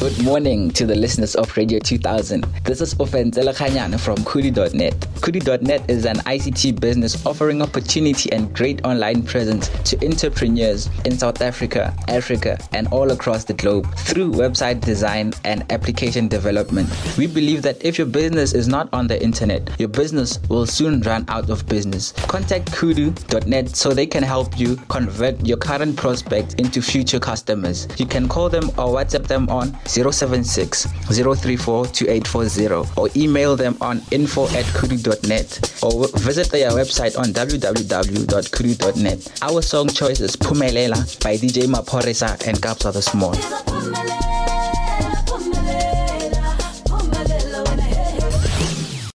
Good morning to the listeners of Radio 2000. This is Ofenzela Khanyana from Khudu.net. Khudu.net is an ICT business offering opportunity and great online presence to entrepreneurs in South Africa, Africa, and all across the globe through website design and application development. We believe that if your business is not on the internet, your business will soon run out of business. Contact Khudu.net so they can help you convert your current prospects into future customers. You can call them or WhatsApp them on 076 034 2840 or email them on info at khudu.net or visit their website on www.khudu.net. Our song choice is Phumelela by DJ Maphorisa and Kabza De Small.